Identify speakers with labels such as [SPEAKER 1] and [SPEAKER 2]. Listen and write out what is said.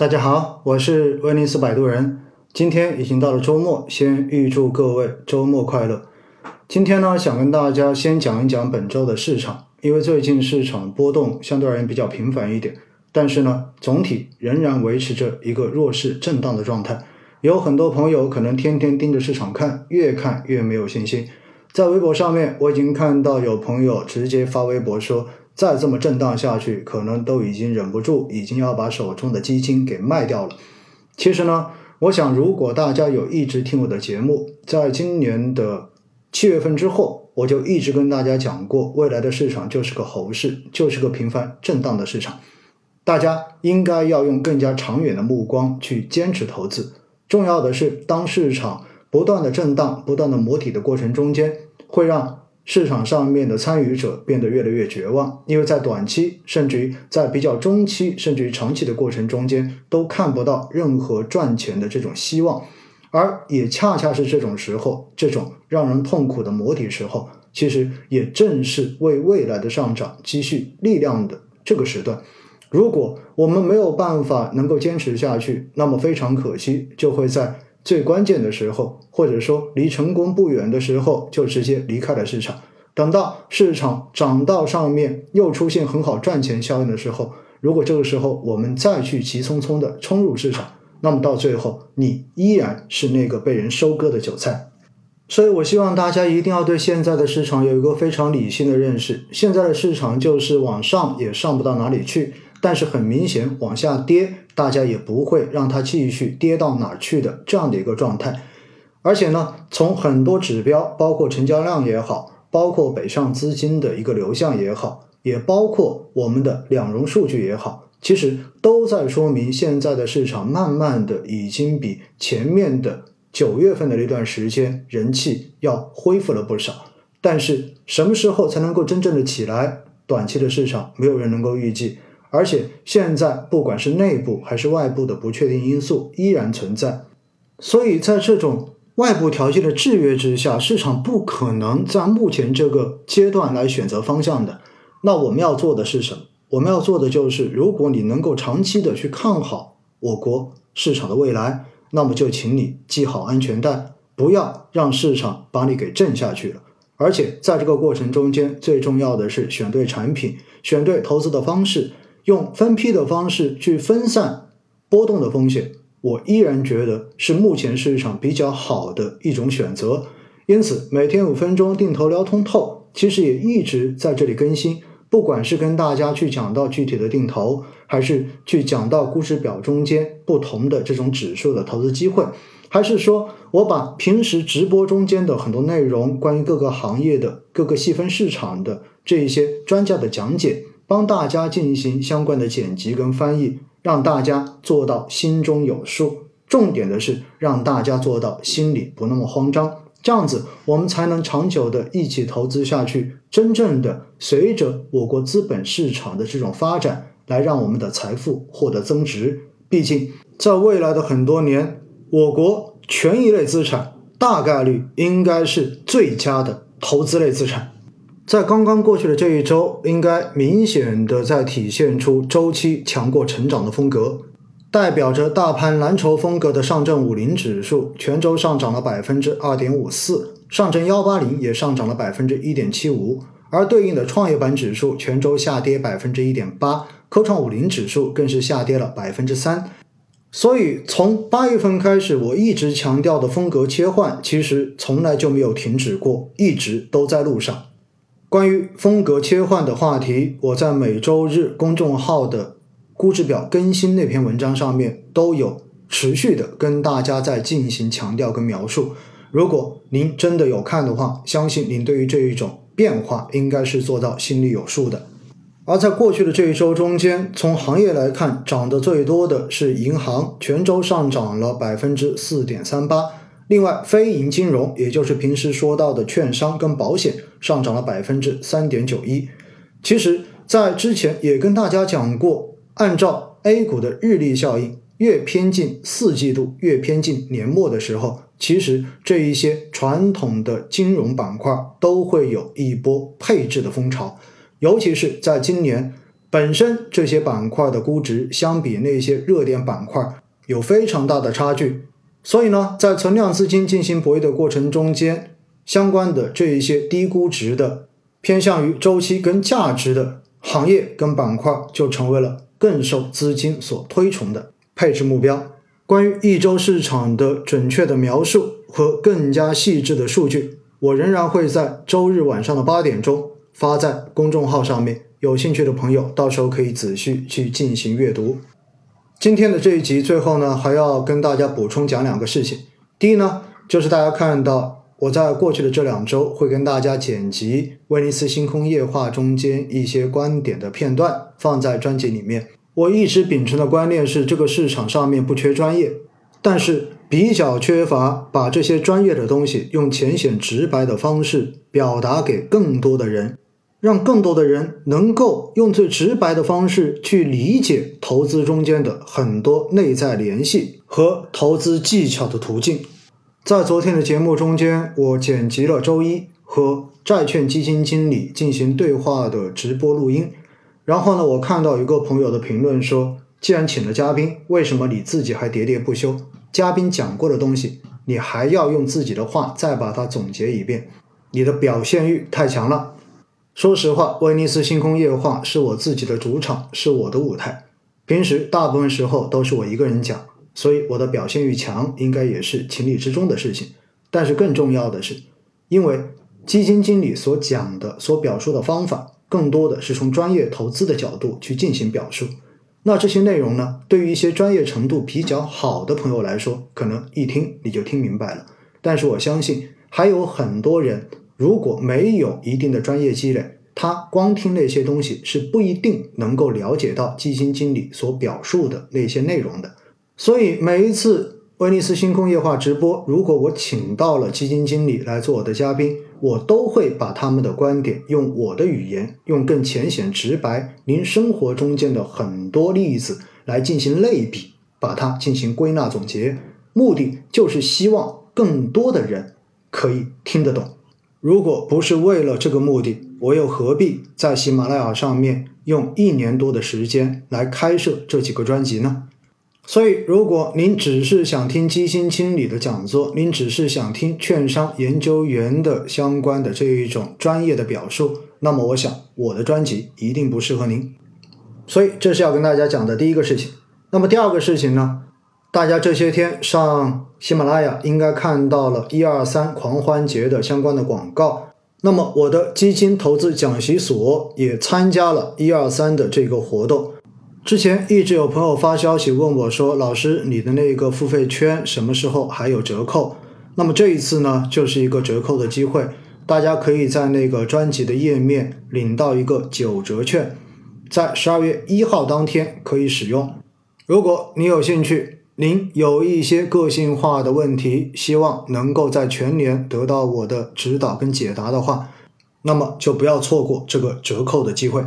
[SPEAKER 1] 大家好，我是威尼斯摆渡人。今天已经到了周末，先预祝各位周末快乐。今天呢，想跟大家先讲一讲本周的市场，因为最近市场波动相对而言比较频繁一点，但是呢，总体仍然维持着一个弱势震荡的状态。有很多朋友可能天天盯着市场看，越看越没有信心。在微博上面，我已经看到有朋友直接发微博说。再这么震荡下去，可能都已经忍不住，已经要把手中的基金给卖掉了。其实呢，我想，如果大家有一直听我的节目，在今年的七月份之后，我就一直跟大家讲过，未来的市场就是个猴市，就是个频繁震荡的市场。大家应该要用更加长远的目光去坚持投资。重要的是，当市场不断的震荡、不断的磨底的过程中间，会让。市场上面的参与者变得越来越绝望，因为在短期，甚至于在比较中期，甚至于长期的过程中间，都看不到任何赚钱的这种希望，而也恰恰是这种时候，这种让人痛苦的磨底时候，其实也正是为未来的上涨积蓄力量的这个时段。如果我们没有办法能够坚持下去，那么非常可惜，就会在。最关键的时候，或者说离成功不远的时候，就直接离开了市场。等到市场涨到上面，又出现很好赚钱效应的时候，如果这个时候我们再去急匆匆的冲入市场，那么到最后你依然是那个被人收割的韭菜。所以我希望大家一定要对现在的市场有一个非常理性的认识。现在的市场就是往上也上不到哪里去。但是很明显，往下跌，大家也不会让它继续跌到哪儿去的这样的一个状态。而且呢，从很多指标，包括成交量也好，包括北上资金的一个流向也好，也包括我们的两融数据也好，其实都在说明现在的市场慢慢的已经比前面的九月份的那段时间人气要恢复了不少。但是什么时候才能够真正的起来？短期的市场没有人能够预计。而且现在不管是内部还是外部的不确定因素依然存在，所以在这种外部条件的制约之下，市场不可能在目前这个阶段来选择方向的。那我们要做的是什么？我们要做的就是，如果你能够长期的去看好我国市场的未来，那么就请你系好安全带，不要让市场把你给震下去了。而且在这个过程中间，最重要的是选对产品，选对投资的方式。用分批的方式去分散波动的风险，我依然觉得是目前市场比较好的一种选择。因此，每天五分钟定投聊通透，其实也一直在这里更新。不管是跟大家去讲到具体的定投，还是去讲到估值表中间不同的这种指数的投资机会，还是说我把平时直播中间的很多内容，关于各个行业的各个细分市场的这一些专家的讲解。帮大家进行相关的剪辑跟翻译，让大家做到心中有数。重点的是让大家做到心里不那么慌张，这样子我们才能长久的一起投资下去，真正的随着我国资本市场的这种发展，来让我们的财富获得增值。毕竟在未来的很多年，我国权益类资产大概率应该是最佳的投资类资产。在刚刚过去的这一周，应该明显的在体现出周期强过成长的风格，代表着大盘蓝筹风格的上证五零指数全周上涨了百分之二点五四，上证幺八零也上涨了百分之一点七五，而对应的创业板指数全周下跌百分之一点八，科创五零指数更是下跌了百分之三。所以从八月份开始，我一直强调的风格切换，其实从来就没有停止过，一直都在路上。关于风格切换的话题，我在每周日公众号的估值表更新那篇文章上面都有持续的跟大家在进行强调跟描述。如果您真的有看的话，相信您对于这一种变化应该是做到心里有数的。而在过去的这一周中间，从行业来看，涨得最多的是银行，全周上涨了百分之四点三八。另外，非银金融，也就是平时说到的券商跟保险，上涨了百分之三点九一。其实，在之前也跟大家讲过，按照 A 股的日历效应，越偏近四季度，越偏近年末的时候，其实这一些传统的金融板块都会有一波配置的风潮。尤其是在今年本身这些板块的估值相比那些热点板块有非常大的差距，所以呢，在存量资金进行博弈的过程中间，相关的这一些低估值的、偏向于周期跟价值的行业跟板块，就成为了更受资金所推崇的配置目标。关于一周市场的准确的描述和更加细致的数据，我仍然会在周日晚上的八点钟发在公众号上面。有兴趣的朋友，到时候可以仔细去进行阅读。今天的这一集最后呢，还要跟大家补充讲两个事情。第一呢，就是大家看到我在过去的这两周会跟大家剪辑威尼斯星空夜话中间一些观点的片段，放在专辑里面。我一直秉承的观念是，这个市场上面不缺专业，但是比较缺乏把这些专业的东西用浅显直白的方式表达给更多的人。让更多的人能够用最直白的方式去理解投资中间的很多内在联系和投资技巧的途径。在昨天的节目中间，我剪辑了周一和债券基金经理进行对话的直播录音。然后呢，我看到一个朋友的评论说：“既然请了嘉宾，为什么你自己还喋喋不休？嘉宾讲过的东西，你还要用自己的话再把它总结一遍？你的表现欲太强了。”说实话，威尼斯星空夜话是我自己的主场，是我的舞台。平时大部分时候都是我一个人讲，所以我的表现欲强，应该也是情理之中的事情。但是更重要的是，因为基金经理所讲的、所表述的方法，更多的是从专业投资的角度去进行表述。那这些内容呢，对于一些专业程度比较好的朋友来说，可能一听你就听明白了。但是我相信，还有很多人。如果没有一定的专业积累，他光听那些东西是不一定能够了解到基金经理所表述的那些内容的。所以每一次威尼斯星空夜话直播，如果我请到了基金经理来做我的嘉宾，我都会把他们的观点用我的语言，用更浅显直白、您生活中间的很多例子来进行类比，把它进行归纳总结，目的就是希望更多的人可以听得懂。如果不是为了这个目的，我又何必在喜马拉雅上面用一年多的时间来开设这几个专辑呢？所以，如果您只是想听基金经理的讲座，您只是想听券商研究员的相关的这一种专业的表述，那么我想我的专辑一定不适合您。所以，这是要跟大家讲的第一个事情。那么第二个事情呢？大家这些天上喜马拉雅应该看到了一二三狂欢节的相关的广告。那么我的基金投资讲习所也参加了一二三的这个活动。之前一直有朋友发消息问我说：“老师，你的那个付费圈什么时候还有折扣？”那么这一次呢，就是一个折扣的机会，大家可以在那个专辑的页面领到一个九折券，在十二月一号当天可以使用。如果你有兴趣，您有一些个性化的问题，希望能够在全年得到我的指导跟解答的话，那么就不要错过这个折扣的机会。